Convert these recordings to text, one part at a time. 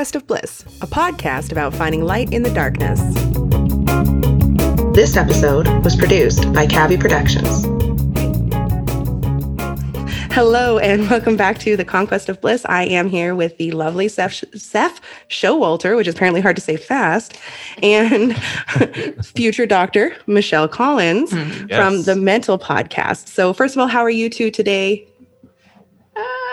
Conquest of Bliss, a podcast about finding light in the darkness. This episode was produced by Cabby Productions. Hello, and welcome back to the Conquest of Bliss. I am here with the lovely Seth, Seth Showalter, which is apparently hard to say fast, and future doctor Michelle Collins mm, yes. from the Mental Podcast. So, first of all, how are you two today?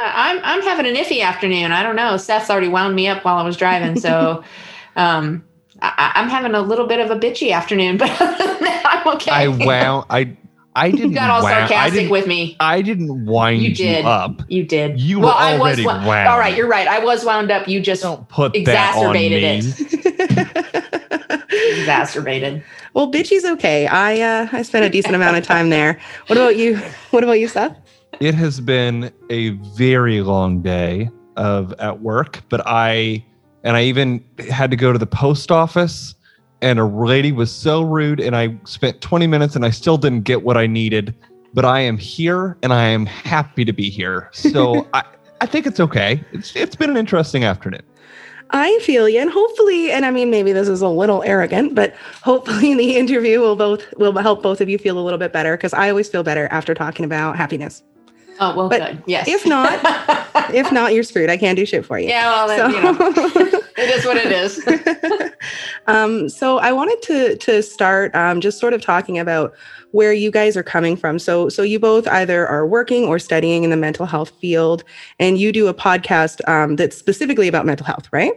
I'm I'm having an iffy afternoon. I don't know. Seth's already wound me up while I was driving, so um, I, am having a little bit of a bitchy afternoon. But I'm okay. I wound. I I didn't. You got all sarcastic with me. I didn't wind you, did. you up. You did. You well, were already I was, wound. All right, you're right. I was wound up. You just Don't put exacerbated it. exacerbated. Well, bitchy's okay. I uh, I spent a decent amount of time there. What about you? What about you, Seth? It has been a very long day of at work, but I and I even had to go to the post office and a lady was so rude and I spent 20 minutes and I still didn't get what I needed, but I am here and I am happy to be here. So I, I think it's okay. It's it's been an interesting afternoon. I feel you, and hopefully, and I mean, maybe this is a little arrogant, but hopefully, the interview will both will help both of you feel a little bit better because I always feel better after talking about happiness. Oh well, but good. Yes. If not, if not, you're screwed. I can't do shit for you. Yeah, well, then, so. you know, it is what it is. um, so I wanted to to start um, just sort of talking about where you guys are coming from. So so you both either are working or studying in the mental health field, and you do a podcast um, that's specifically about mental health, right?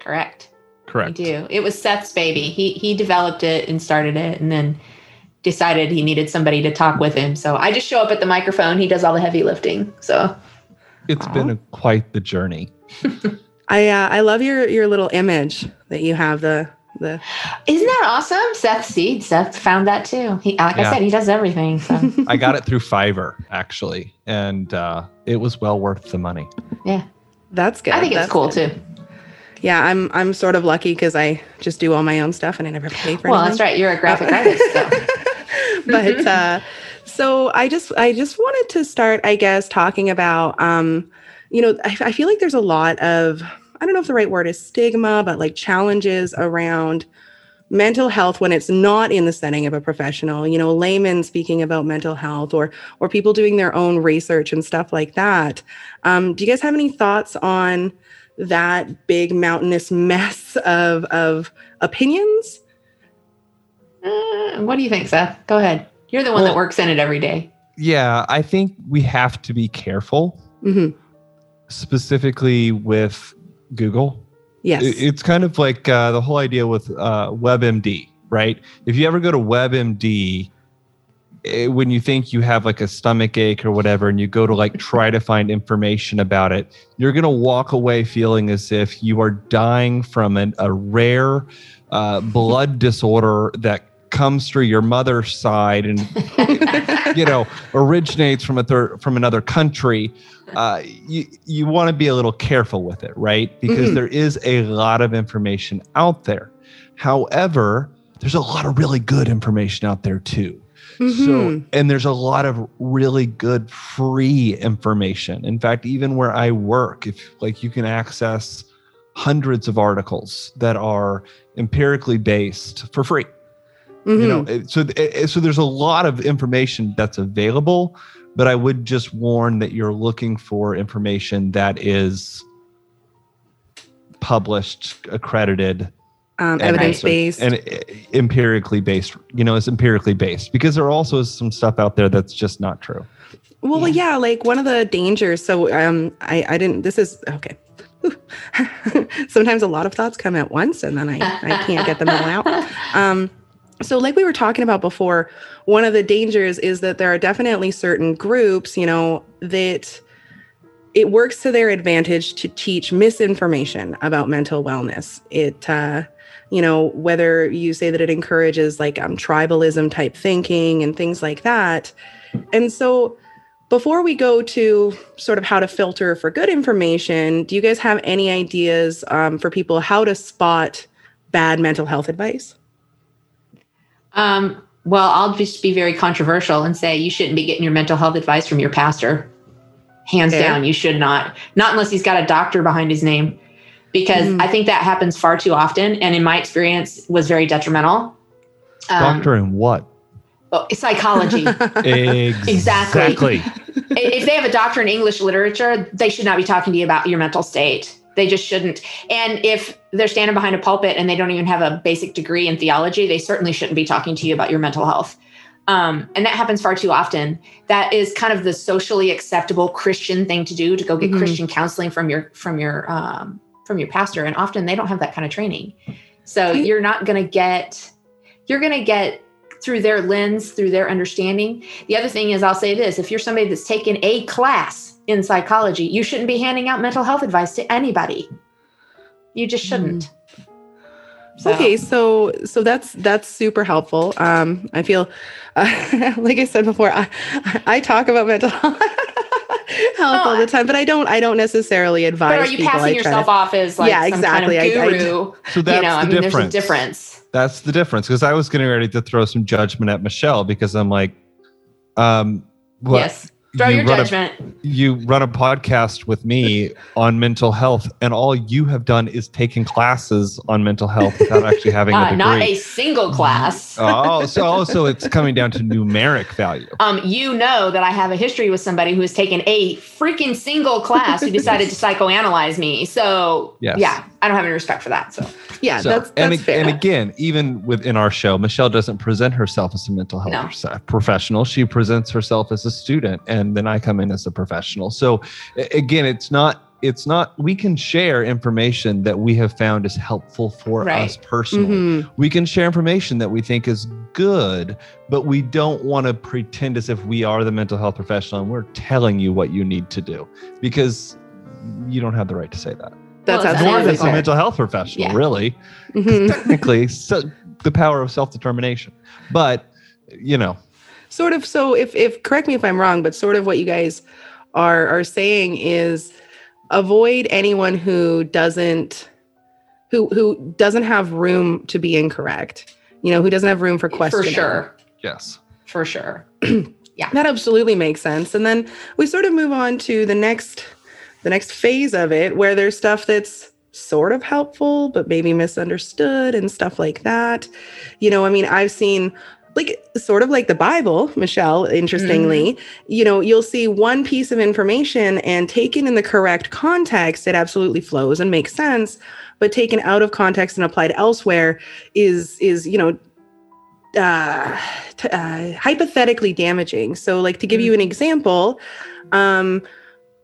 Correct. Correct. We do. It was Seth's baby. He he developed it and started it, and then decided he needed somebody to talk with him. So I just show up at the microphone. He does all the heavy lifting. So it's Aww. been a, quite the journey. I uh, I love your your little image that you have the the. Isn't that awesome? Seth Seed. Seth found that too. He like yeah. I said, he does everything. So. I got it through Fiverr actually, and uh, it was well worth the money. Yeah, that's good. I think that's it's cool good. too yeah, I'm I'm sort of lucky because I just do all my own stuff and I never pay for. Well, anything. that's right. You're a graphic artist. So. but uh, so I just I just wanted to start, I guess, talking about um, you know, I, I feel like there's a lot of I don't know if the right word is stigma, but like challenges around mental health when it's not in the setting of a professional. You know laymen speaking about mental health or or people doing their own research and stuff like that. Um, do you guys have any thoughts on that big mountainous mess of of opinions uh, what do you think, Seth? Go ahead. You're the one well, that works in it every day. Yeah, I think we have to be careful, mm-hmm. specifically with Google. Yes. It's kind of like uh, the whole idea with uh, WebMD, right? If you ever go to WebMD, it, when you think you have like a stomach ache or whatever, and you go to like try to find information about it, you're going to walk away feeling as if you are dying from an, a rare uh, blood disorder that comes through your mother's side and you know originates from a third from another country uh, you you want to be a little careful with it right? Because mm-hmm. there is a lot of information out there. However there's a lot of really good information out there too. Mm-hmm. so and there's a lot of really good free information. In fact even where i work if like you can access hundreds of articles that are empirically based for free Mm-hmm. You know, mm-hmm. so so there's a lot of information that's available, but I would just warn that you're looking for information that is published, accredited, um, evidence based, and empirically based. You know, it's empirically based because there also is some stuff out there that's just not true. Well, yeah, yeah like one of the dangers. So, um, I I didn't. This is okay. Sometimes a lot of thoughts come at once, and then I I can't get them all out. Um so, like we were talking about before, one of the dangers is that there are definitely certain groups, you know, that it works to their advantage to teach misinformation about mental wellness. It, uh, you know, whether you say that it encourages like um, tribalism type thinking and things like that. And so, before we go to sort of how to filter for good information, do you guys have any ideas um, for people how to spot bad mental health advice? Um, well, I'll just be very controversial and say you shouldn't be getting your mental health advice from your pastor. Hands down, you should not. Not unless he's got a doctor behind his name. because Mm. I think that happens far too often, and in my experience, was very detrimental. Um, Doctor in what? oh, psychology. Exactly. if they have a doctor in English literature, they should not be talking to you about your mental state. They just shouldn't. And if they're standing behind a pulpit and they don't even have a basic degree in theology, they certainly shouldn't be talking to you about your mental health. Um, and that happens far too often. That is kind of the socially acceptable Christian thing to do to go get Mhm. Christian counseling from your from your um, from your pastor. And often they don't have that kind of training. So you're not going to get you're going to get through their lens, through their understanding. The other thing is, I'll say this: if you're somebody that's taken a class in psychology, you shouldn't be handing out mental health advice to anybody. You just shouldn't. So- Okay, so so that's that's super helpful. Um, I feel, uh, like I said before, I I talk about mental health all the time, but I don't I don't necessarily advise. But are you people. Passing try yourself to- off as like Yeah, some exactly. I- kind of guru? So that's you know, I the mean, difference. there's a difference. That's the difference. Because I was getting ready to throw some judgment at Michelle because I'm like, um, well, yes, throw you your run a- you run a podcast with me on mental health, and all you have done is taken classes on mental health without actually having a Uh, degree. not a single class. oh, so also it's coming down to numeric value. Um, you know that I have a history with somebody who has taken a freaking single class who decided to psychoanalyze me. So Yes. yeah, I don't have any respect for that. So Yeah, So- that's that's and, fair. and again, even within our show, Michelle doesn't present herself as a mental health No. professional. She presents herself as a student, and then I come in as a professional. So again, it's not it's not we can share information that we have found is helpful for Right. us personally. Mhm. We can share information that we think is good, but we don't want to pretend as if we are the mental health professional and we're telling you what you need to do because you don't have the right to say that. That's Well, Nor absolutely does a mental health professional, Yeah. really Mhm. technically so, the power of self-determination but you know sort of so if if correct me if i'm wrong but sort of what you guys are are saying is avoid anyone who doesn't who who doesn't have room to be incorrect you know who doesn't have room for questions. for sure, yes for sure. Yeah. That absolutely makes sense and then we sort of move on to the next the next phase of it where there's stuff that's sort of helpful but maybe misunderstood and stuff like that. You know i mean i've seen like sort of like the bible michelle interestingly you know you'll see one piece of information and taken in the correct context it absolutely flows and makes sense but taken out of context and applied elsewhere is is you know uh, t- uh, hypothetically damaging. So, like to give you an example, um,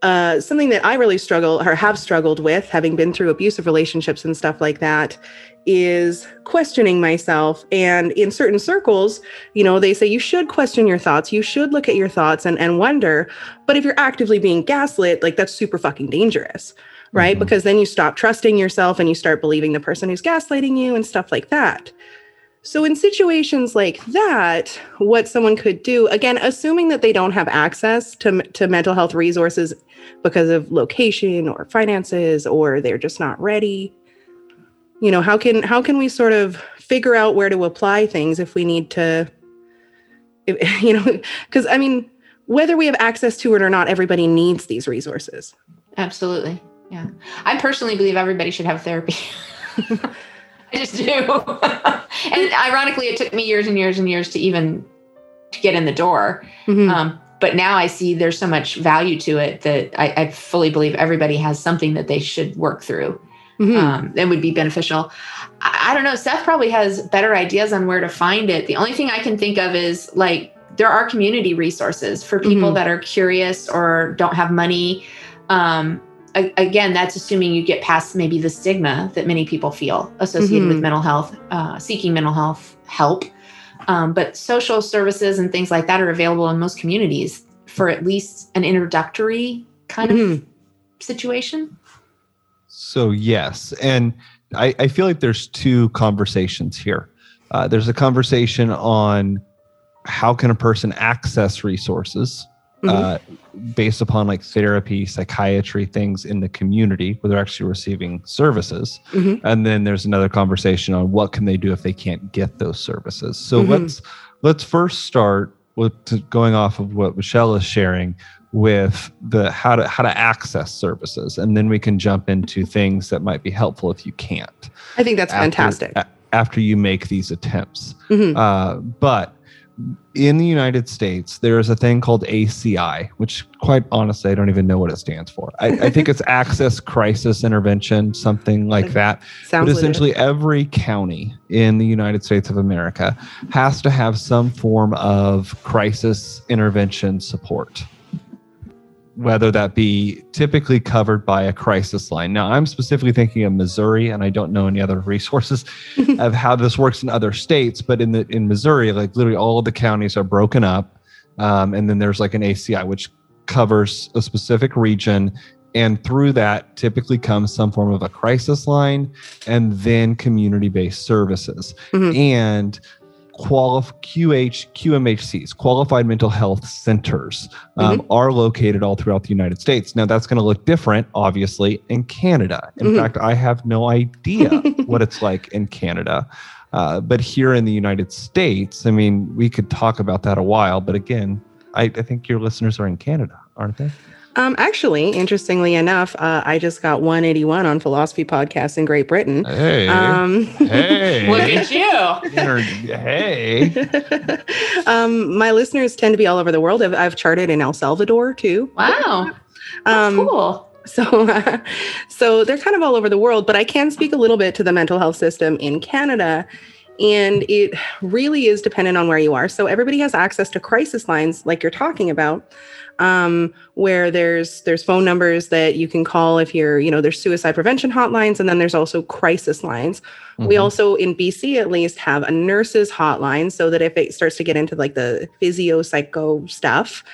uh, something that I really struggle or have struggled with, having been through abusive relationships and stuff like that, is questioning myself. And in certain circles, you know, they say you should question your thoughts, you should look at your thoughts and, and wonder. But if you're actively being gaslit, like that's super fucking dangerous. Right. Mhm. Because then you stop trusting yourself and you start believing the person who's gaslighting you and stuff like that. So, in situations like that, what someone could do, again, assuming that they don't have access to, to mental health resources because of location or finances, or they're just not ready, you know, how can how can we sort of figure out where to apply things if we need to, if, you know, because I mean, whether we have access to it or not, everybody needs these resources. Absolutely. Yeah. I personally believe everybody should have therapy. I just do. and ironically, it took me years and years and years to even to get in the door. Mhm. Um, but now I see there's so much value to it that I, I fully believe everybody has something that they should work through Mhm. um, that would be beneficial. I, I don't know. Seth probably has better ideas on where to find it. The only thing I can think of is like there are community resources for people Mhm. that are curious or don't have money. Um, again, that's assuming you get past maybe the stigma that many people feel associated with Mhm. mental health, uh, seeking mental health help. Um, but social services and things like that are available in most communities for at least an introductory kind of Mhm. situation. so yes and i, I feel like there's two conversations here uh, there's a conversation on how can a person access resources Mhm. uh, based upon like therapy psychiatry things in the community where they're actually receiving services Mhm. and then there's another conversation on what can they do if they can't get those services so Mhm. let's let's first start with going off of what michelle is sharing with the how to how to access services and then we can jump into things that might be helpful if you can't I think that's after- fantastic. a- after you make these attempts Mhm. uh, but in the United States, there is a thing called ACI, which, quite honestly, I don't even know what it stands for. I, I think it's Access Crisis Intervention, something like that. Sounds but essentially, every county in the United States of America has to have some form of crisis intervention support, whether that be typically covered by a crisis line. Now, I'm specifically thinking of Missouri, and I don't know any other resources of how this works in other states. But in the in Missouri, like literally all of the counties are broken up, um, and then there's like an ACI which covers a specific region. And through that, typically comes some form of a crisis line and then community based services. Mhm. And qualif- QH, QMHCs, qualified mental health centers, um, are located all throughout the United States. Now, that's going to look different, obviously, in Canada. In Mhm. fact, I have no idea what it's like in Canada. Uh, but here in the United States, I mean, we could talk about that a while. But again, I, I think your listeners are in Canada, aren't they? Um, actually, interestingly enough, uh, I just got 181 on philosophy podcasts in Great Britain. Hey. Um, hey. Look at you. Hey. um, my listeners tend to be all over the world. I've, I've charted in El Salvador too. Wow. That's Um, cool. So, so they're kind of all over the world, but I can speak a little bit to the mental health system in Canada. And it really is dependent on where you are. So everybody has access to crisis lines, like you're talking about, um, where there's there's phone numbers that you can call if you're, you know, there's suicide prevention hotlines, and then there's also crisis lines. We Mhm. also in BC at least have a nurses hotline, so that if it starts to get into like the physio psycho stuff,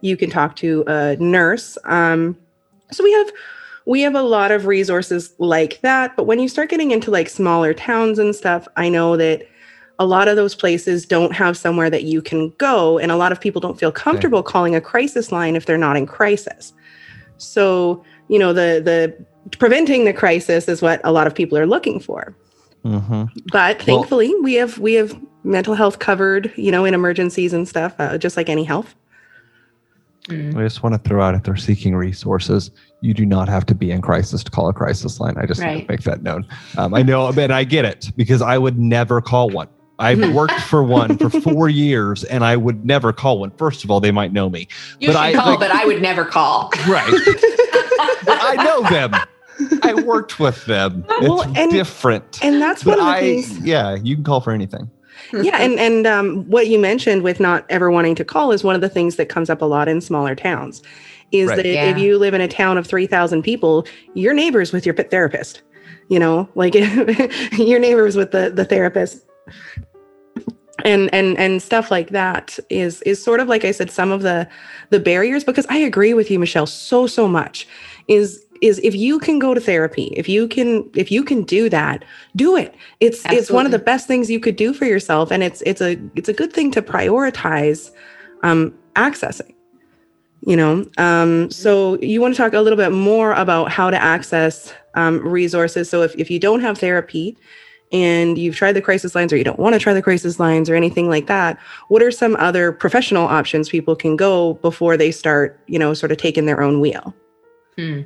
you can talk to a nurse. Um, so we have we have a lot of resources like that but when you start getting into like smaller towns and stuff i know that a lot of those places don't have somewhere that you can go and a lot of people don't feel comfortable calling a crisis line if they're not in crisis. So you know the the preventing the crisis is what a lot of people are looking for. Mhm. but Well- thankfully we have we have mental health covered you know in emergencies and stuff uh, just like any health Mm. I just want to throw out if they're seeking resources, you do not have to be in crisis to call a crisis line. I just want Right. to make that known. Um, I know, and I get it because I would never call one. I've worked for one for four years and I would never call one. First of all, they might know me. You But should I- call, like- but I would never call. Right. but I know them. I worked with them. Well, it's and- different. and that's but one of the I, things yeah, you can call for anything. Yeah and and um, what you mentioned with not ever wanting to call is one of the things that comes up a lot in smaller towns is Right. that Yeah. if you live in a town of 3000 people your neighbors with your therapist you know like your neighbors with the the therapist and and and stuff like that is is sort of like i said some of the the barriers because i agree with you michelle so so much is is if you can go to therapy if you can if you can do that do it. It's it's one of the best things you could do for yourself and it's it's a it's a good thing to prioritize um accessing you know? Um so you want to talk a little bit more about how to access um, resources. So if, if you don't have therapy and you've tried the crisis lines or you don't want to try the crisis lines or anything like that what are some other professional options people can go before they start you know sort of taking their own wheel? Hmm.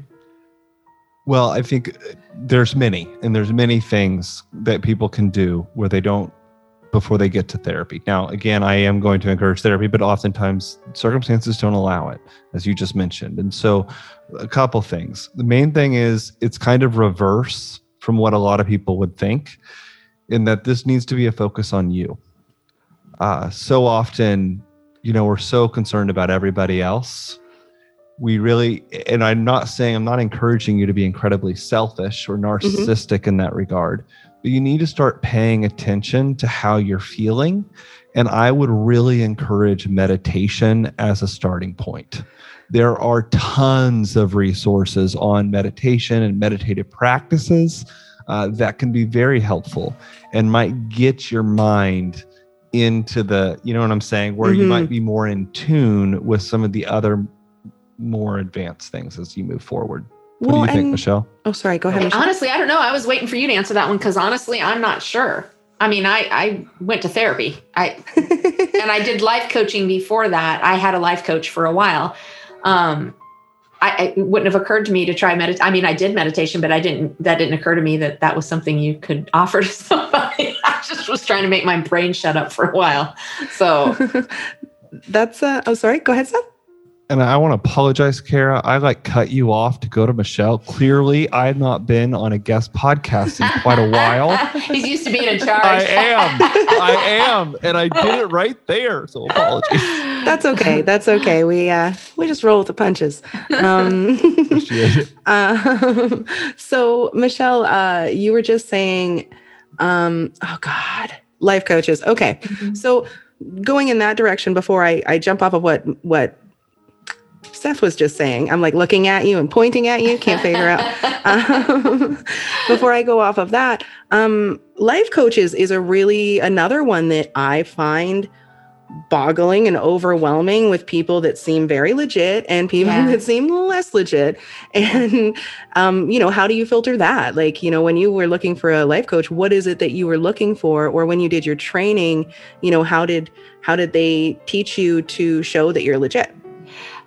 Well, I think uh, there's many, and there's many things that people can do where they don't before they get to therapy. Now, again, I am going to encourage therapy, but oftentimes circumstances don't allow it, as you just mentioned. And so, a couple things. The main thing is it's kind of reverse from what a lot of people would think, in that this needs to be a focus on you. Uh, so often, you know, we're so concerned about everybody else we really and i'm not saying i'm not encouraging you to be incredibly selfish or narcissistic in that regard but you need to start paying attention to how you're feeling. And i would really encourage meditation as a starting point. There are tons of resources on meditation and meditative practices uh, that can be very helpful and might get your mind into the you know what i'm saying? Where you Mhm. might be more in tune with some of the other more advanced things as you move forward. What do you think, and- Michelle? oh sorry go ahead Michelle. Honestly, I don't know. I was waiting for you to answer that one because honestly, I'm not sure. I mean, I I went to therapy. I and I did life coaching before that. I had a life coach for a while. um, I, it wouldn't have occurred to me to try meditation. I mean, I did meditation, but I didn't. That didn't occur to me that that was something you could offer to somebody. I just was trying to make my brain shut up for a while. So that's. Uh, oh, sorry. Go ahead, Seth. And I want to apologize, Kara. I like cut you off to go to Michelle. Clearly, I have not been on a guest podcast in quite a while. He's used to being in charge. I am. I am. And I did it right there. So apologies. That's okay. That's okay. We uh we just roll with the punches. Um, uh, so Michelle, uh, you were just saying, um, oh God, life coaches. Okay. Mm-hmm. So going in that direction before I, I jump off of what what Seth was just saying. I'm like looking at you and pointing at you, can't figure out. Um, before I go off of that, um, life coaches is a really another one that I find boggling and overwhelming with people that seem very legit and people yeah. that seem less legit. And, um, you know, how do you filter that? Like, you know, when you were looking for a life coach, what is it that you were looking for? Or when you did your training, you know, how did, how did they teach you to show that you're legit?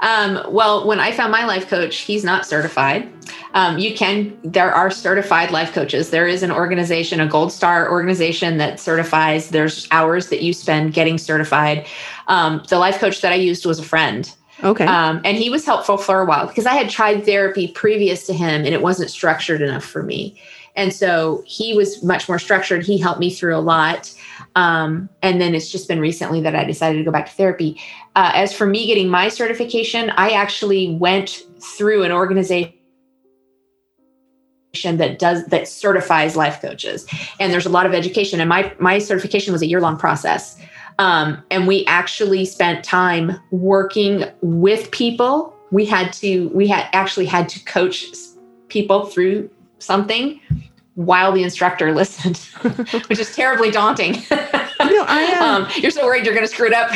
Um, well, when I found my life coach, he's not certified. Um, you can, there are certified life coaches. There is an organization, a gold star organization that certifies. There's hours that you spend getting certified. Um, the life coach that I used was a friend. Okay. Um, and he was helpful for a while because I had tried therapy previous to him and it wasn't structured enough for me. And so he was much more structured. He helped me through a lot. Um, and then it's just been recently that I decided to go back to therapy. Uh, as for me getting my certification, I actually went through an organization that does that certifies life coaches and there's a lot of education and my my certification was a year long process um, and we actually spent time working with people we had to we had actually had to coach people through something while the instructor listened, which is terribly daunting. you know, I, um, um, you're so worried you're going to screw it up.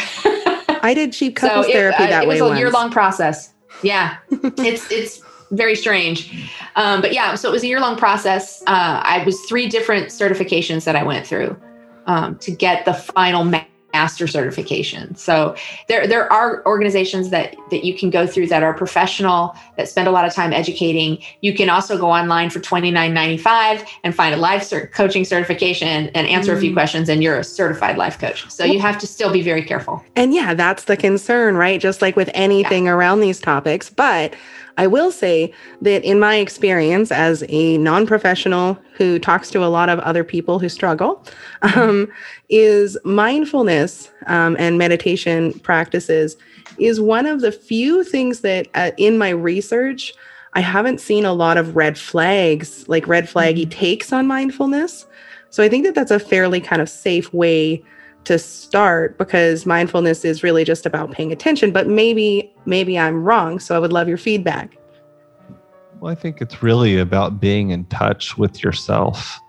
I did cheap couples so therapy uh, that it way. It was a year long process. Yeah, it's it's very strange, um, but yeah. So it was a year long process. Uh, I was three different certifications that I went through um, to get the final. Ma- master certification. So there there are organizations that that you can go through that are professional that spend a lot of time educating. You can also go online for twenty nine ninety five and find a life cert- coaching certification and answer mm. a few mm. questions, and you're a certified life coach. So you have to still be very careful. And yeah, that's the concern, right? Just like with anything yeah. around these topics, but I will say that in my experience as a non professional who talks to a lot of other people who struggle, um, is mindfulness um, and meditation practices is one of the few things that uh, in my research, I haven't seen a lot of red flags, like red flaggy mm-hmm. takes on mindfulness. So I think that that's a fairly kind of safe way to start because mindfulness is really just about paying attention but maybe maybe i'm wrong so i would love your feedback. Well i think it's really about being in touch with yourself.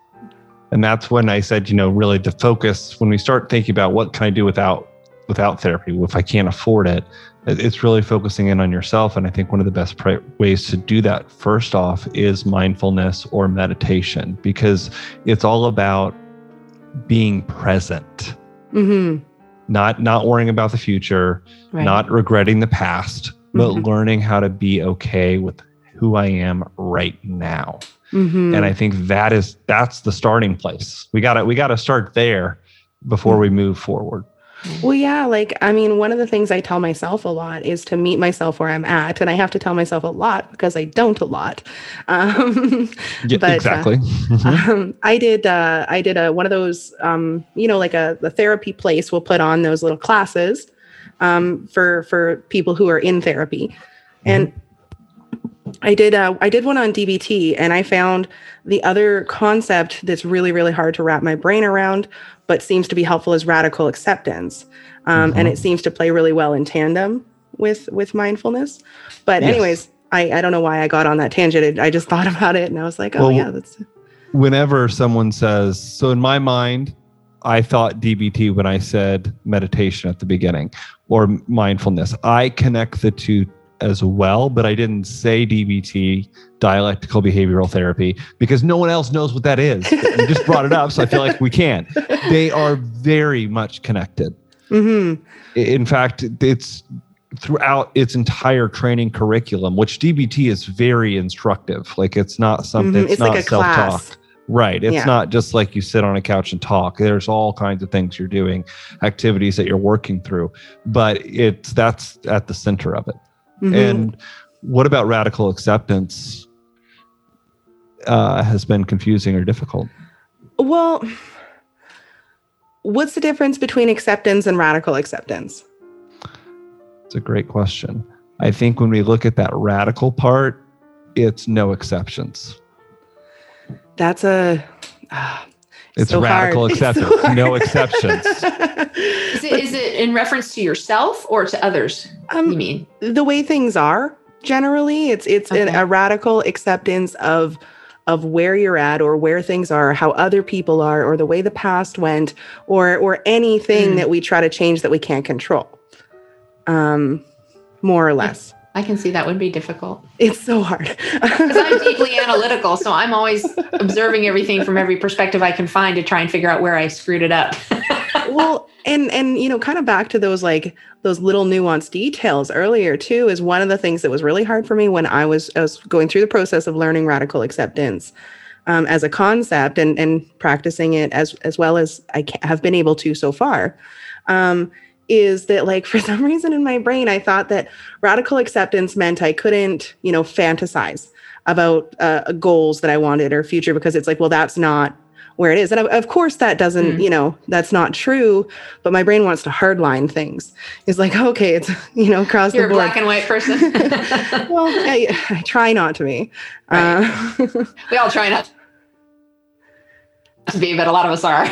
And that's when i said you know really to focus when we start thinking about what can i do without without therapy if i can't afford it it's really focusing in on yourself. And i think one of the best ways to do that first off is mindfulness or meditation because it's all about being present Mm-hmm. Not not worrying about the future, right. not regretting the past, but mm-hmm. learning how to be okay with who I am right now. Mm-hmm. And I think that is that's the starting place. We got to we got to start there before we move forward. Well, yeah, like I mean, one of the things I tell myself a lot is to meet myself where I'm at, and I have to tell myself a lot because I don't a lot. Um, yeah, but, uh, exactly. Uh, um, I did. Uh, I did a one of those, um, you know, like a the therapy place will put on those little classes um, for for people who are in therapy, mm-hmm. and I did uh, I did one on DBT and I found the other concept that's really really hard to wrap my brain around but seems to be helpful is radical acceptance. Um, mm-hmm. and it seems to play really well in tandem with with mindfulness. But yes. anyways I, I don't know why I got on that tangent. I just thought about it and I was like oh well, yeah that's whenever someone says so in my mind I thought DBT when I said meditation at the beginning or mindfulness. I connect the two as well, but I didn't say DBT, dialectical behavioral therapy, because no one else knows what that is. you just brought it up, so I feel like we can. They are very much connected. Mm-hmm. In fact, it's throughout its entire training curriculum, which DBT is very instructive. Like it's not something, Mhm. it's, It's not like a self talk. class. Right. It's Yeah. not just like you sit on a couch and talk. There's all kinds of things you're doing, activities that you're working through, but it's that's at the center of it. Mhm. And what about radical acceptance uh, has been confusing or difficult? well, what's the difference between acceptance and radical acceptance? It's a great question. I think when we look at that radical part, it's no exceptions. That's a. ah, It's so radical hard. It's so acceptance, no exceptions. Is it, is it in reference to yourself or to others? You um, mean? the way things are generally, it's it's an- a radical acceptance of of where you're at or where things are, how other people are, or the way the past went, or or anything Mm. that we try to change that we can't control. Um, more or less. I can see that would be difficult It's so hard. because I'm deeply analytical, so I'm always observing everything from every perspective I can find to try and figure out where I screwed it up. well and and you know kind of back to those like those little nuanced details earlier too is one of the things that was really hard for me when i was i was going through the process of learning radical acceptance um, as a concept and and practicing it as as well as i have been able to so far um, is that like for some reason in my brain i thought that radical acceptance meant i couldn't you know fantasize about uh, goals that i wanted or future because it's like well that's not where it is. And of, course, that doesn't, Mm. you know, that's not true. But my brain wants to hardline things. It's like, okay, it's, you know, across You're a the board. black and white person. well, I, I try not to be. Uh, we all try not to be, but a lot of us are.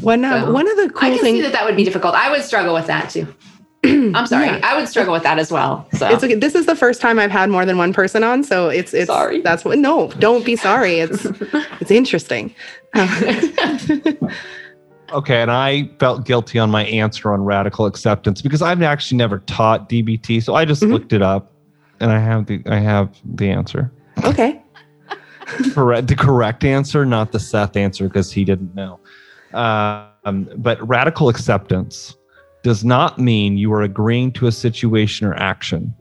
One, uh, So, one of the I cool can see things. that that would be difficult. I would struggle with that too. I'm sorry. Yeah. I would struggle with that as well. So It's okay. This is the first time I've had more than one person on, so it's it's Sorry. That's what. No, don't be sorry. It's it's interesting. Okay, and I felt guilty on my answer on radical acceptance because I've actually never taught DBT, so I just Mhm. looked it up, and I have the I have the answer. okay. Correct the correct answer, not the Seth answer because he didn't know. Um, but radical acceptance does not mean you are agreeing to a situation or action.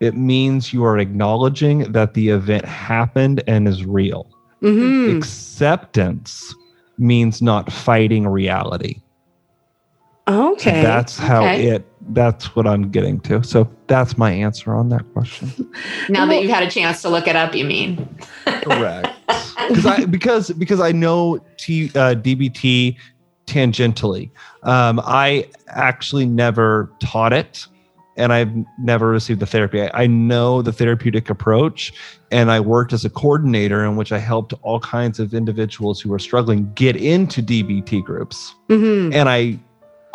It means you are acknowledging that the event happened and is real. hmm Acceptance means not fighting reality. Okay. That's how Okay. it. That's what I'm getting to. So that's my answer on that question. now Well- that you've had a chance to look it up, you mean? Correct. Because I because because I know T, uh, DBT tangentially. Um, I actually never taught it, and I've never received the therapy. I, I know the therapeutic approach, and I worked as a coordinator in which I helped all kinds of individuals who were struggling get into DBT groups, hmm and I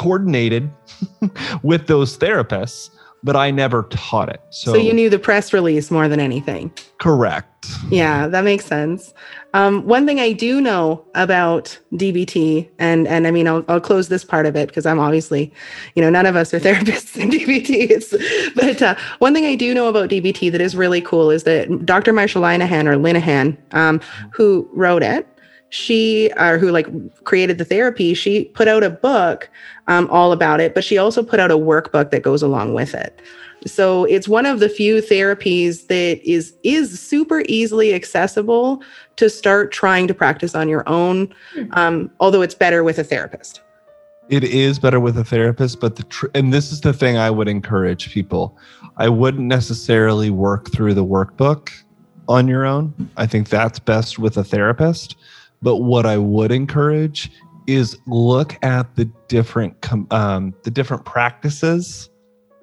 coordinated with those therapists. But I never taught it. So, So you knew the press release more than anything. correct. Yeah, that makes sense. Um, one thing I do know about DBT, and and I mean, I'll, I'll close this part of it because I'm obviously, you know, none of us are therapists in DBT. It's, but uh, one thing I do know about DBT that is really cool is that Dr. Marsha Linehan or Linehan, um, who wrote it, she or who like created the therapy, she put out a book um, all about it, but she also put out a workbook that goes along with it. So it's one of the few therapies that is is super easily accessible to start trying to practice on your own. Um, although it's better with a therapist. It is better with a therapist, but the tr- and this is the thing I would encourage people. I wouldn't necessarily work through the workbook on your own. I think that's best with a therapist. But what I would encourage is look at the different com- um, the different practices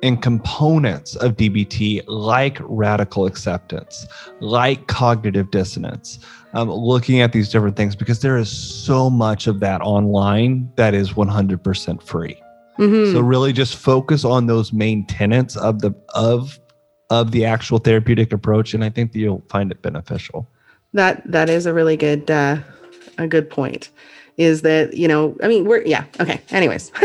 and components of DBT, like radical acceptance, like cognitive dissonance, um, looking at these different things because there is so much of that online that is 100% free. Mhm. So really just focus on those main tenets of the of of the actual therapeutic approach and I think that you'll find it beneficial. that that is a really good uh, a good point. Is that you know I mean we're yeah okay. Anyways.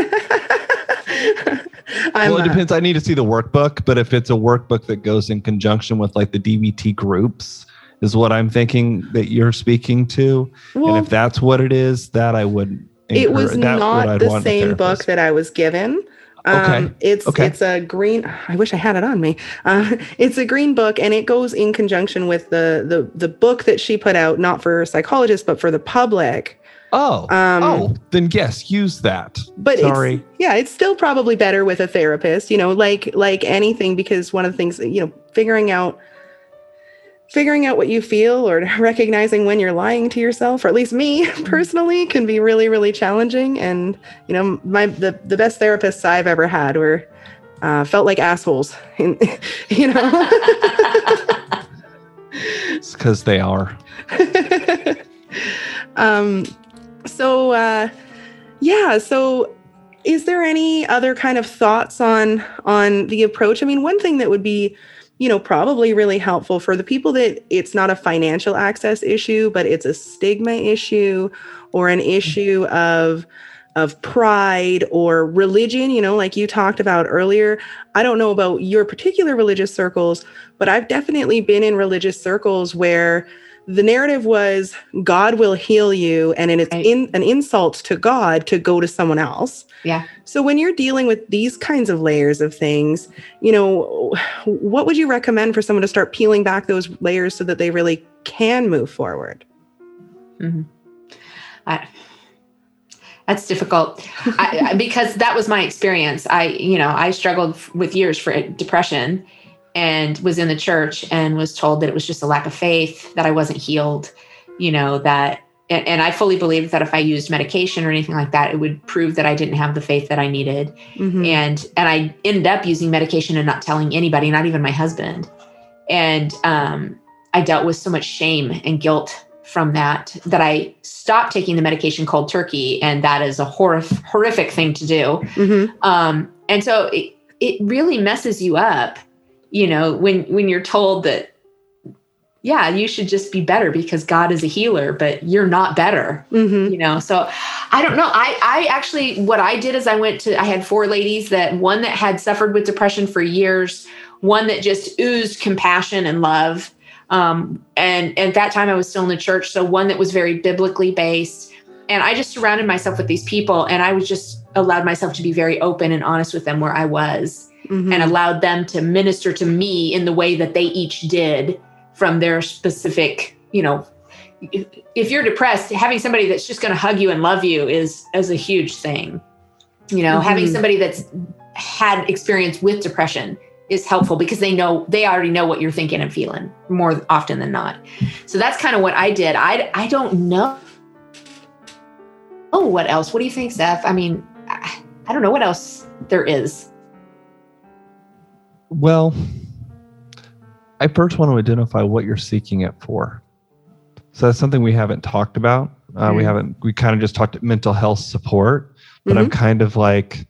Well, it uh, depends. I need to see the workbook, but if it's a workbook that goes in conjunction with like the DBT groups, is what I'm thinking that you're speaking to. well, and if that's what it is, that I would. it was encourage- that what not the want in a same book that I was given. Um, Okay. It's Okay. it's a green. I wish I had it on me. Uh, it's a green book, and it goes in conjunction with the the the book that she put out, not for psychologists, but for the public. Oh, Um, oh, then yes, use that. But Sorry. it's yeah, it's still probably better with a therapist. You know, like like anything, because one of the things you know, figuring out figuring out what you feel or recognizing when you're lying to yourself or at least me personally can be really really challenging. And you know my the, the best therapists i've ever had were uh, felt like assholes and, you know? It's because they are. um so uh yeah so is there any other kind of thoughts on on the approach? I mean one thing that would be you know probably really helpful for the people that it's not a financial access issue but it's a stigma issue or an mm-hmm. issue of of pride or religion you know like you talked about earlier. I don't know about your particular religious circles but i've definitely been in religious circles where the narrative was God will heal you, and it's Right. in, an insult to God to go to someone else. Yeah. So when you're dealing with these kinds of layers of things, you know, what would you recommend for someone to start peeling back those layers so that they really can move forward? Mm-hmm. I, that's difficult I- because that was my experience. I, you know, I struggled with years for depression and was in the church and was told that it was just a lack of faith, that I wasn't healed, you know, that, and, and I fully believed that if I used medication or anything like that, it would prove that I didn't have the faith that I needed. Mhm. and and i ended up using medication and not telling anybody not even my husband and um, i dealt with so much shame and guilt from that that i stopped taking the medication cold turkey and that is a horrif- horrific thing to do Mhm. um, and so it, it really messes you up you know when when you're told that yeah you should just be better because god is a healer but you're not better Mhm. you know? So i don't know. I i actually what i did is i went to i had four ladies that one that had suffered with depression for years one that just oozed compassion and love um, and, and at that time i was still in the church so one that was very biblically based and i just surrounded myself with these people and i was just allowed myself to be very open and honest with them where i was Mhm. and allowed them to minister to me in the way that they each did from their specific you know if- you're depressed having somebody that's just going to hug you and love you is is a huge thing you know having Mhm. somebody that's had experience with depression is helpful because they know they already know what you're thinking and feeling more often than not so that's kind of what i did i i don't know oh what else what do you think Seth? i mean I, I don't know what else there is Well, I first want to identify what you're seeking it for. So that's something we haven't talked about. Uh, We Mm. haven't. We kind of just talked mental health support, but I'm kind of like,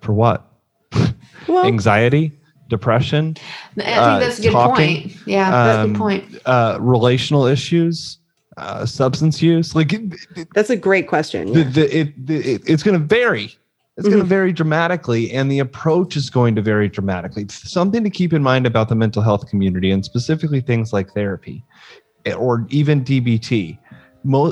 for what? well, Anxiety, depression, I think Uh, that's a good talking, point. Yeah, that's a um, good point. uh, relational issues, uh, substance use. Like it, it, that's a great question. the, yeah. the, it, the, it, it's going to vary. It's going to Mhm. vary dramatically, and the approach is going to vary dramatically. Something to keep in mind about the mental health community, and specifically things like therapy eh, or even DBT.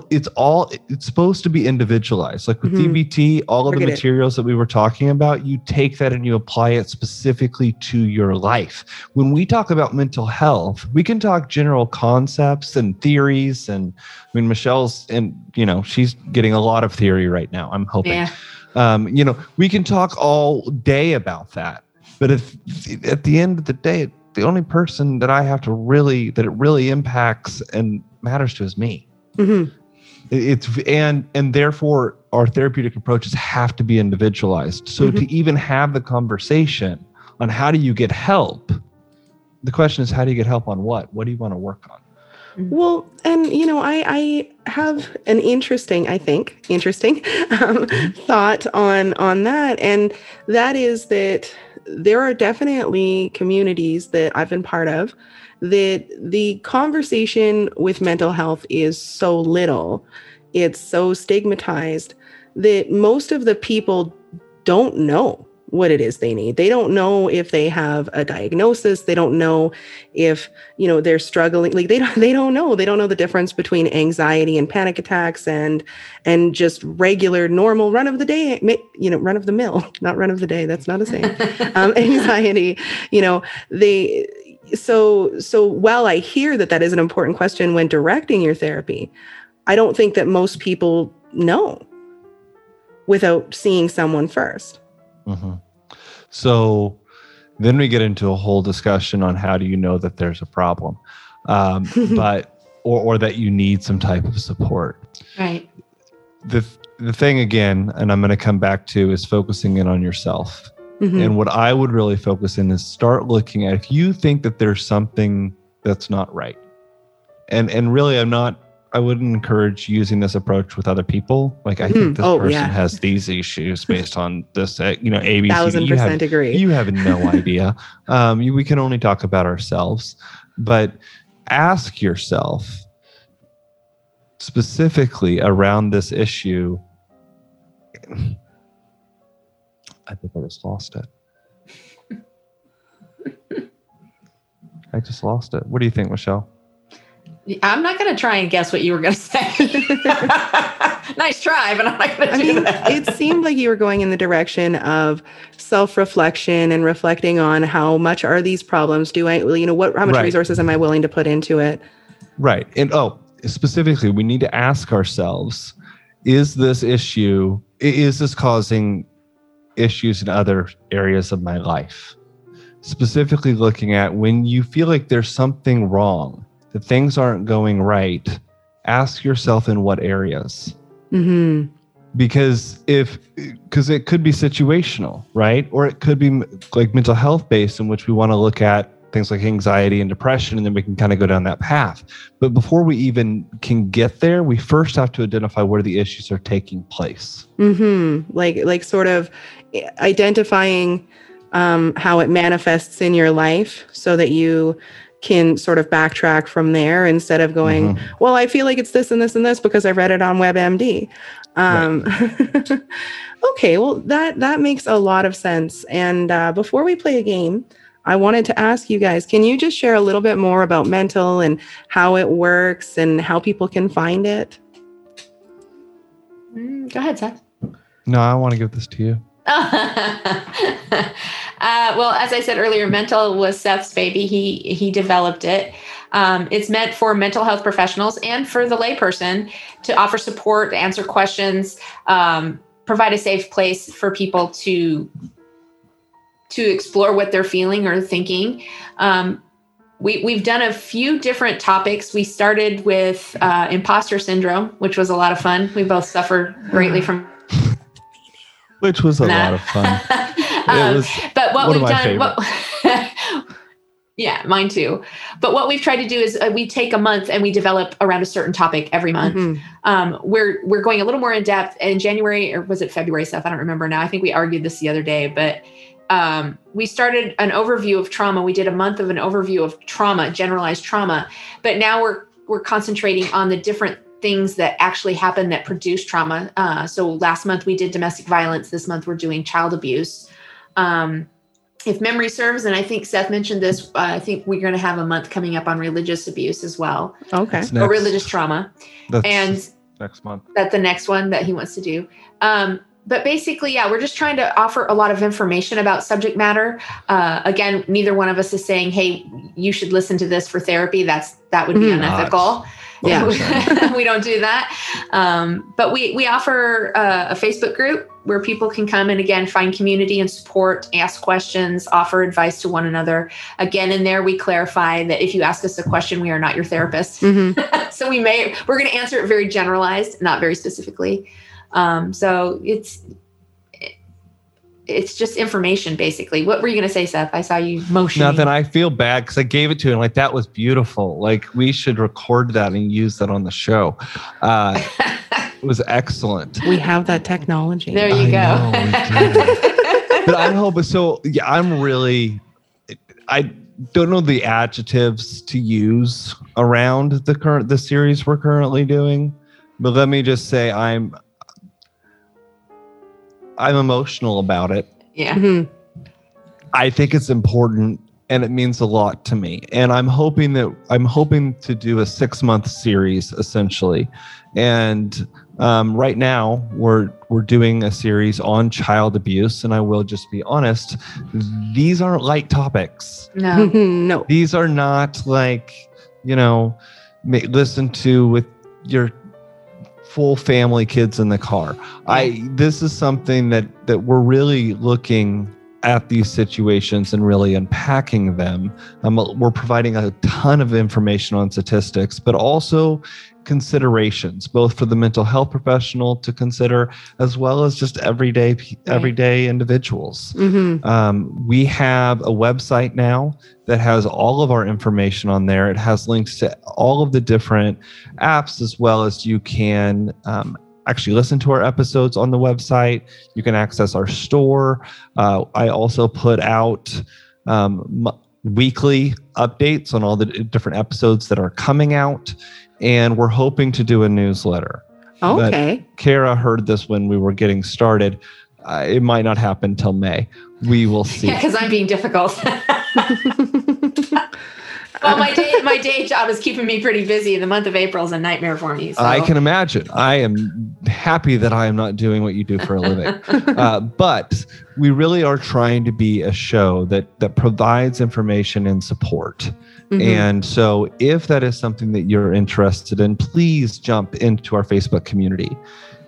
It's all it's supposed to be individualized. Like with Mhm. DBT, all of the Forget it. materials that we were talking about, you take that and you apply it specifically to your life. When we talk about mental health, we can talk general concepts and theories. And I mean, Michelle's and you know she's getting a lot of theory right now. I'm hoping Yeah, um, you know, we can talk all day about that, but if at the end of the day, the only person that I have to really that it really impacts and matters to is me. Mhm. It's and and therefore our therapeutic approaches have to be individualized. So to even have the conversation on how do you get help, the question is how do you get help on what? What do you want to work on? Well, and you know, I I have an interesting, I think, interesting um, thought on on that, and that is that there are definitely communities that I've been part of that the conversation with mental health is so little, it's so stigmatized that most of the people don't know what it is they need. They don't know if they have a diagnosis. They don't know if, you know, they're struggling. Like they don't they don't know. They don't know the difference between anxiety and panic attacks and and just regular normal run of the day, you know, run of the mill, not run of the day. That's not a saying. um, anxiety, you know, they so so while I hear that that is an important question when directing your therapy, I don't think that most people know without seeing someone 1st mm-hmm. So then we get into a whole discussion on how do you know that there's a problem, um, but or or that you need some type of support. Right. The the thing again, and I'm going to come back to, is focusing in on yourself. Mm-hmm. And what I would really focus in is start looking at if you think that there's something that's not right. And and really I'm not I wouldn't encourage using this approach with other people. Like I mm, think this oh, person yeah. has these issues based on this, uh, you know, ABC. Thousand percent have, agree. You have no idea. Um, you, we can only talk about ourselves, but ask yourself specifically around this issue. I think I just lost it. I just lost it. What do you think, Michelle? I'm not going to try and guess what you were going to say. nice try, but I'm not going to do mean, that. It seemed like you were going in the direction of self-reflection and reflecting on how much are these problems? Do I, you know, what, how much right. resources am I willing to put into it? Right. And oh, specifically, we need to ask ourselves: Is this issue? Is this causing issues in other areas of my life? Specifically, looking at when you feel like there's something wrong that things aren't going right, ask yourself in what areas. Mm-hmm. Because if, because it could be situational, right? Or it could be like mental health based, in which we want to look at things like anxiety and depression, and then we can kind of go down that path. But before we even can get there, we first have to identify where the issues are taking place. Mm-hmm. Like, like sort of identifying um, how it manifests in your life, so that you can sort of backtrack from there instead of going, mm-hmm. well, I feel like it's this and this and this because I read it on WebMD. Um, right. okay, well that that makes a lot of sense. And uh, before we play a game, I wanted to ask you guys, can you just share a little bit more about mental and how it works and how people can find it? Mm, go ahead, Seth. No, I want to give this to you. Uh, well, as I said earlier, mental was Seth's baby. He he developed it. Um, it's meant for mental health professionals and for the layperson to offer support, answer questions, um, provide a safe place for people to to explore what they're feeling or thinking. Um, we, we've done a few different topics. We started with uh, imposter syndrome, which was a lot of fun. We both suffer greatly from which was a lot of fun. um, but what we've done, what, yeah, mine too. But what we've tried to do is uh, we take a month and we develop around a certain topic every month. Mm-hmm. Um, we're we're going a little more in depth in January or was it February stuff? I don't remember now. I think we argued this the other day, but um, we started an overview of trauma. We did a month of an overview of trauma, generalized trauma, but now we're we're concentrating on the different things that actually happen that produce trauma. Uh, so last month we did domestic violence. This month we're doing child abuse. Um, if memory serves, and I think Seth mentioned this, uh, I think we're going to have a month coming up on religious abuse as well. Okay. Or religious trauma. That's and next month. That's the next one that he wants to do. Um, but basically, yeah, we're just trying to offer a lot of information about subject matter. Uh, again, neither one of us is saying, "Hey, you should listen to this for therapy." That's that would be mm-hmm. unethical yeah. We don't do that. Um, but we we offer uh, a facebook group where people can come and again find community and support ask questions offer advice to one another. Again in there we clarify that if you ask us a question we are not your therapist. Mm-hmm. so we may we're going to answer it very generalized not very specifically. Um, so it's it's just information basically. What were you going to say, Seth? I saw you motion. Nothing. I feel bad because I gave it to him. Like that was beautiful. Like we should record that and use that on the show. Uh, it was excellent. We have that technology. There you I go. Know, but I hope so. Yeah, I'm really. I don't know the adjectives to use around the current the series we're currently doing, but let me just say I'm I'm emotional about it. Yeah. Mhm. I think it's important and it means a lot to me. And I'm hoping that I'm hoping to do a six month series essentially. And um, right now we're we're doing a series on child abuse. And I will just be honest, these aren't light topics. No. no. These are not like, you know, ma- listen to with your full family kids in the car. I this is something that that we're really looking at these situations and really unpacking them. Um, we're providing a ton of information on statistics, but also considerations, both for the mental health professional to consider, as well as just everyday everyday individuals. hmm Um, we have a website now that has all of our information on there. It has links to all of the different apps, as well as you can um, actually listen to our episodes on the website. You can access our store. Uh, I also put out um, m- weekly updates on all the different episodes that are coming out. And we're hoping to do a newsletter. But- Okay. Kara heard this when we were getting started. Uh, it might not happen till May. We will see. Yeah, because I'm being difficult. well, my day my day job is keeping me pretty busy. The month of April is a nightmare for me. So. I can imagine. I am happy that I am not doing what you do for a living. uh, but we really are trying to be a show that that provides information and support. Mhm. And so, if that is something that you're interested in, please jump into our Facebook community.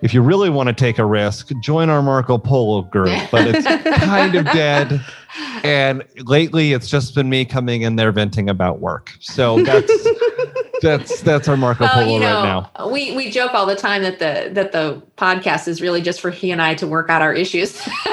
If you really want to take a risk, join our Marco Polo group, but it's kind of dead. And lately, it's just been me coming in there venting about work. So that's that's that's our Marco Well, Polo you know, right now. we we joke all the time that the that the podcast is really just for he and I to work out our issues.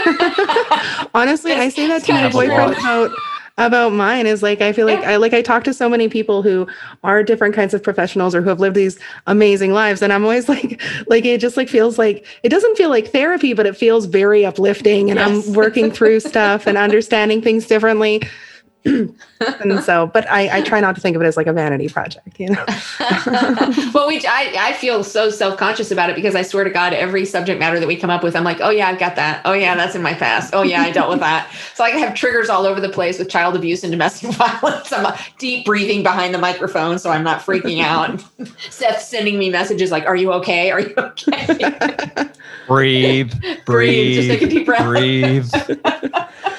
Honestly, I say that to my boyfriend about about mine is like I feel like Yeah. I like I talk to so many people who are different kinds of professionals or who have lived these amazing lives and I'm always like like it just like feels like it doesn't feel like therapy but it feels very uplifting and Yes. I'm working through stuff and understanding things differently. and so but I I try not to think of it as like a vanity project, you know. well, we I, I feel so self conscious about it because I swear to God, every subject matter that we come up with, I'm like, oh yeah, I've got that. Oh yeah, that's in my past. Oh yeah, I dealt with that. So I have triggers all over the place with child abuse and domestic violence. I'm deep breathing behind the microphone so I'm not freaking out. Seth's sending me messages like, "Are you okay? Are you okay?" breathe, breathe, Just take a deep breath. breathe.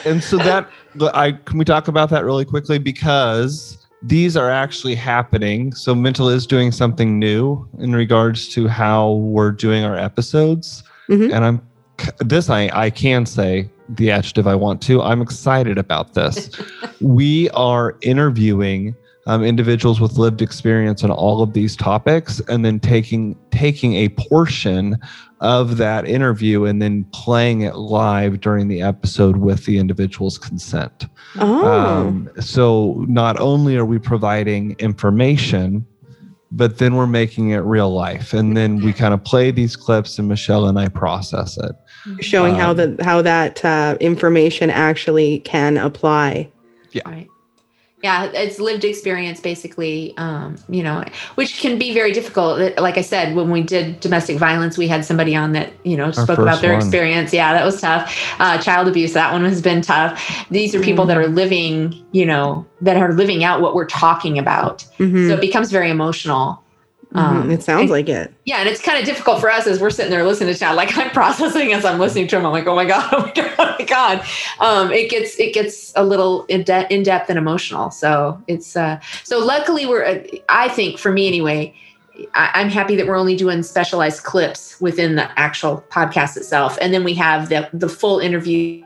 and so that I can we talk about that really quickly because these are actually happening. So Mental is doing something new in regards to how we're doing our episodes, Mhm. and I'm this I I can say the adjective I want to. I'm excited about this. we are interviewing um, individuals with lived experience on all of these topics, and then taking taking a portion of that interview and then playing it live during the episode with the individual's consent. Oh. Um, so not only are we providing information, but then we're making it real life, and then we kind of play these clips, and Michelle and I process it. showing how um, the how that uh, information actually can apply. Right. Yeah, it's lived experience basically, um, you know, which can be very difficult. Like I said, when we did domestic violence, we had somebody on that, you know, spoke about their one. experience. Yeah, that was tough. Uh, child abuse, that one has been tough. These are people that are living, you know, that are living out what we're talking about. Mhm. So it becomes very emotional. Mhm. Um, it sounds like it. yeah, and it's kind of difficult for us as we're sitting there listening to child. Like I'm processing as I'm listening to him. I'm like, oh my god, oh my god, oh my god. Um, it gets it gets a little in, de- in depth and emotional. So it's uh, so luckily we're. Uh, I think for me anyway, I, I'm happy that we're only doing specialized clips within the actual podcast itself, and then we have the the full interview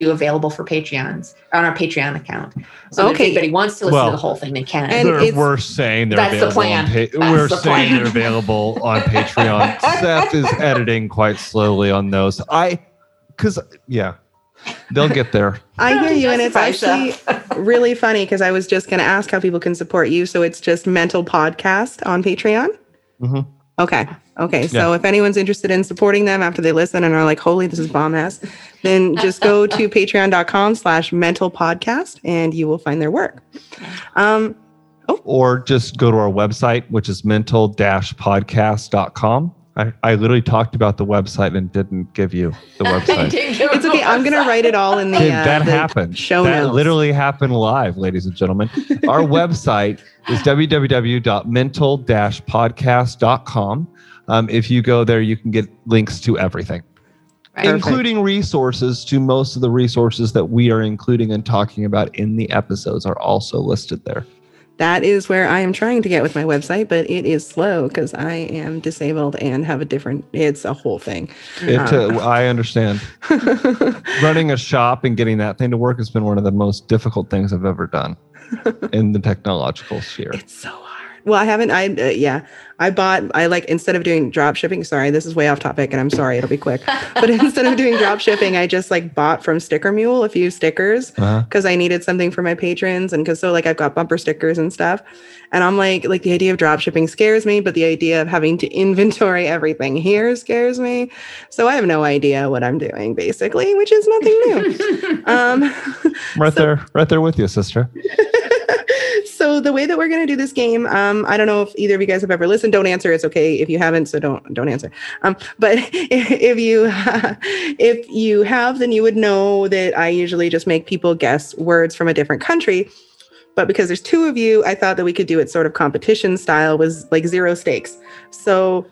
available for Patreons on our Patreon account. So Okay. if anybody wants to listen Well, to the whole thing, they can. And They're- it's- we're saying they're That's the available on plan. pa- That's we're the saying plan. they're available on Patreon. Seth is editing quite slowly on those. I because yeah, they'll get there. I hear you, and it's actually really funny because I was just going to ask how people can support you. So it's just Mental Podcast on Patreon. Mhm. Okay. Okay. So if anyone's interested in supporting them after they listen and are like, "Holy, this is bomb ass," then just go to Patreon.com/slash Mental Podcast and you will find their work. Um, Or just go to our website, which is mental-podcast.com. I, I literally talked about the website and didn't give you the website. It's okay. I'm gonna write it all in the. Dude, uh, that the happened. Show that notes. literally happened live, ladies and gentlemen. Our website is www.mental-podcast.com. Um, if you go there, you can get links to everything, Right. Perfect. including resources to most of the resources that we are including and talking about in the episodes are also listed there. That is where I am trying to get with my website, but it is slow because I am disabled and have a different. It's a whole thing. It, uh, I understand. Running a shop and getting that thing to work has been one of the most difficult things I've ever done in the technological sphere. It's so hard. Well, I haven't. I uh, yeah. I bought. I like instead of doing drop shipping. Sorry, this is way off topic, and I'm sorry. It'll be quick. But instead of doing drop shipping, I just like bought from Sticker Mule a few stickers Uh-huh. because I needed something for my patrons, and because so like I've got bumper stickers and stuff. And I'm like, like the idea of drop shipping scares me, but the idea of having to inventory everything here scares me. So I have no idea what I'm doing, basically, which is nothing new. um, Right there, right there with you, sister. so the way that we're going to do this game um, i don't know if either of you guys have ever listened. Don't answer it's okay if you haven't so don't don't answer. Um, but if you if you have then you would know that i usually just make people guess words from a different country. But because there's two of you i thought that we could do it sort of competition style was like zero stakes. So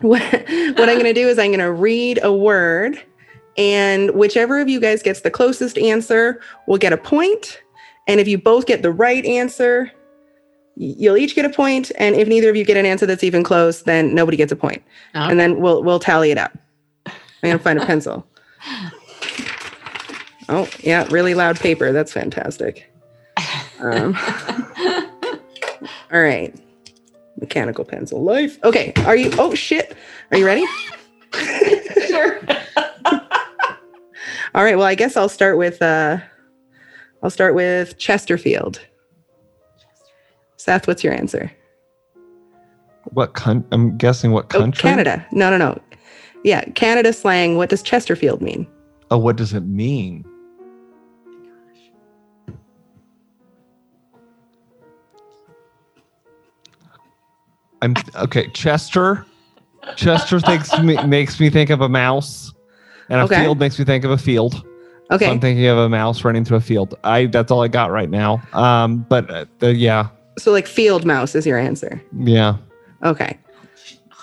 what, what i'm going to do is i'm going to read a word and whichever of you guys gets the closest answer will get a point and if you both get the right answer, you'll each get a point. And if neither of you get an answer that's even close, then nobody gets a point. Okay. And then we'll we'll tally it up. I'm gonna find a pencil. Oh yeah, really loud paper. That's fantastic. Um, all right, mechanical pencil life. Okay, are you? Oh shit, are you ready? sure. All right. Well, I guess I'll start with uh, I'll start with Chesterfield. Seth, what's your answer? What con- I'm guessing what Oh, country? Canada. No, no, no. Yeah, Canada slang. What does Chesterfield mean? Oh, what does it mean? I'm okay. Chester. Chester thinks me, makes me think of a mouse, and a Okay. field makes me think of a field. So Okay. I'm thinking of a mouse running through a field. I that's all I got right now. Um, but uh, the, yeah, So like field mouse is your answer. yeah. Okay.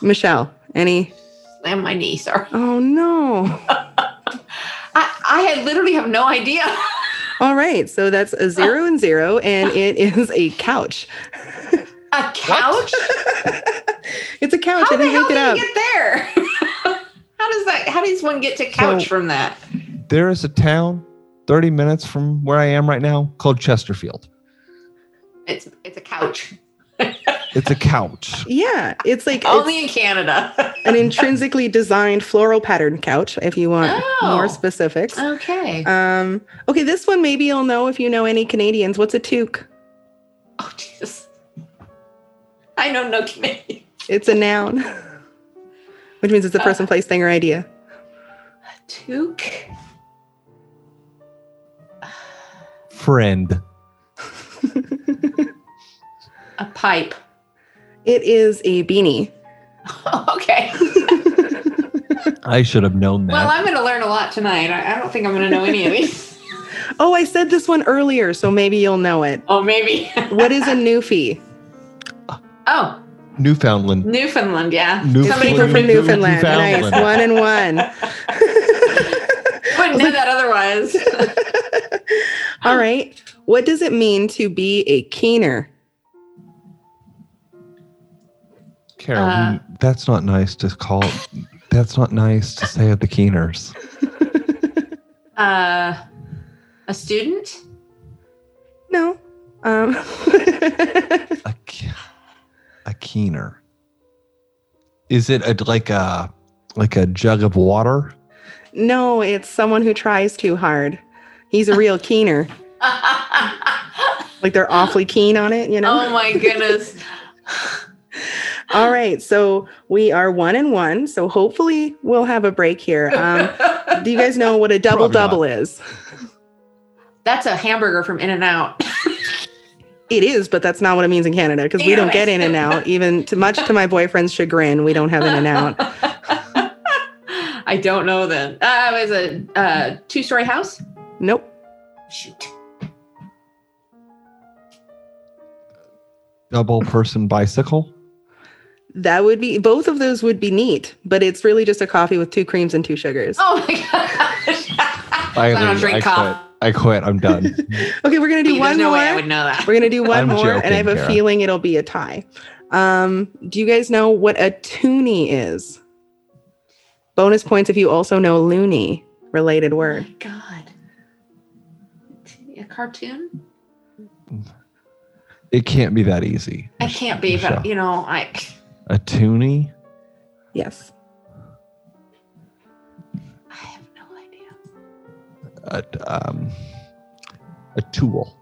Michelle, any? Slam my knee. Sorry. Oh no. I, I had literally have no idea. All right. So that's a zero and zero, and it is a couch. A couch? It's a couch. How I the didn't hell make it did up. you get there? how does that? How does one get to couch So- from that? There is a town 30 minutes from where I am right now called Chesterfield. It's it's a couch. It's a couch. Yeah, it's like it's Only in Canada. an intrinsically designed floral pattern couch. If you want Oh. more specifics. okay. Um, okay, this one maybe you'll know if you know any Canadians. What's a toque? oh Jesus. I know no Canadian. It's a noun, which means it's a person, place, thing, or idea. A toque. Friend. A pipe. It is a beanie. okay. I should have known that. Well, I'm going to learn a lot tonight. I, I don't think I'm going to know any of these. Oh, I said this one earlier, so maybe you'll know it. oh, maybe. What is a newfie? oh, Newfoundland. Newfoundland. Yeah. Newfoundland. Somebody From, from from Newfoundland. Newfoundland. Nice. One and one. Wouldn't know that otherwise. All right. What does it mean to be a keener? Carol, Uh, that's not nice to call. That's not nice to say of the Keeners. uh, a student. No. Um, A, a Keener. Is it a, like a like a jug of water? no, it's someone who tries too hard. He's a real keener. Like they're awfully keen on it, you know? oh my goodness. All right. So we are one and one. So hopefully we'll have a break here. Um, do you guys know what a double Probably not. double is? That's a hamburger from In and Out. It is, but that's not what it means in Canada because we don't get in and out. Even to much to my boyfriend's chagrin, we don't have in and out. I don't know then. Uh, it was a uh, two story house. Nope. Shoot. Double person bicycle. That would be both of those would be neat, but it's really just a coffee with two creams and two sugars. Oh my gosh. I, I don't drink I coffee. quit. I quit. I'm done. Okay, we're gonna do There's one no more. way I would know that. We're gonna do one I'm more, and I have a joking, Kara. feeling it'll be a tie. Um, do you guys know what a toonie is? Bonus points if you also know loonie related Oh word. my God. A cartoon? it can't be that easy. It can't be, but you know, I. A toonie. Yes. I have no idea. A, um, a tool.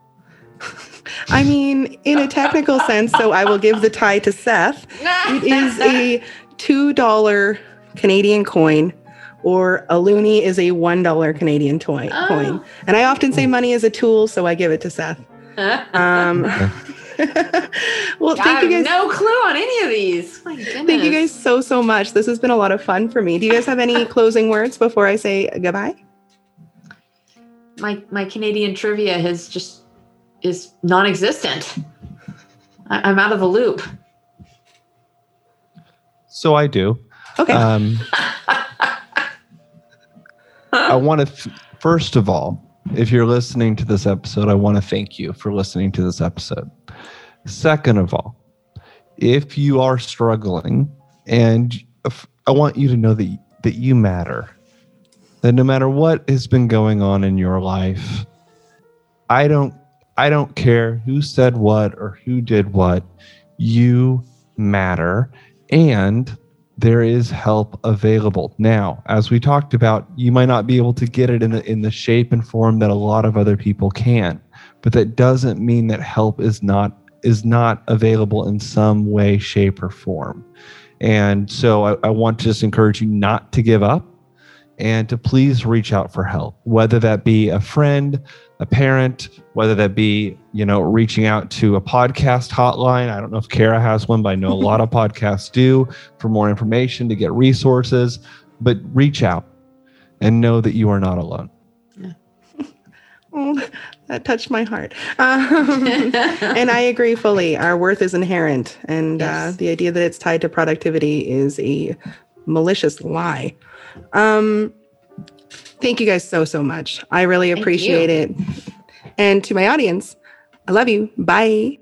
I mean, in a technical sense, so I will give the tie to Seth. It is a two dollar Canadian coin, or a loonie is a one dollar Canadian toy Oh. coin. And I often say money is a tool, so I give it to Seth. Um, well, I thank you guys. no clue on any of these. My goodness. Thank you guys so so much. This has been a lot of fun for me. Do you guys have any closing words before I say goodbye? My my Canadian trivia has just is non-existent. I, I'm out of the loop. So I do. Okay. Um, I want to, th- first of all, if you're listening to this episode, I want to thank you for listening to this episode. Second of all, if you are struggling, and I want you to know that that you matter, that no matter what has been going on in your life, I don't I don't care who said what or who did what. You matter, and there is help available. Now as we talked about you might not be able to get it in the in the shape and form that a lot of other people can but that doesn't mean that help is not is not available in some way shape or form. And so I, I want to just encourage you not to give up and to please reach out for help whether that be a friend a parent whether that be you know reaching out to a podcast hotline i don't know if kara has one but i know a lot of podcasts do for more information to get resources but reach out and know that you are not alone Oh, that touched my heart. Um, and I agree fully. Our worth is inherent, and uh, the idea that it's tied to productivity is a malicious lie. Um, thank you guys so so much. I really appreciate it. And to my audience, I love you. Bye.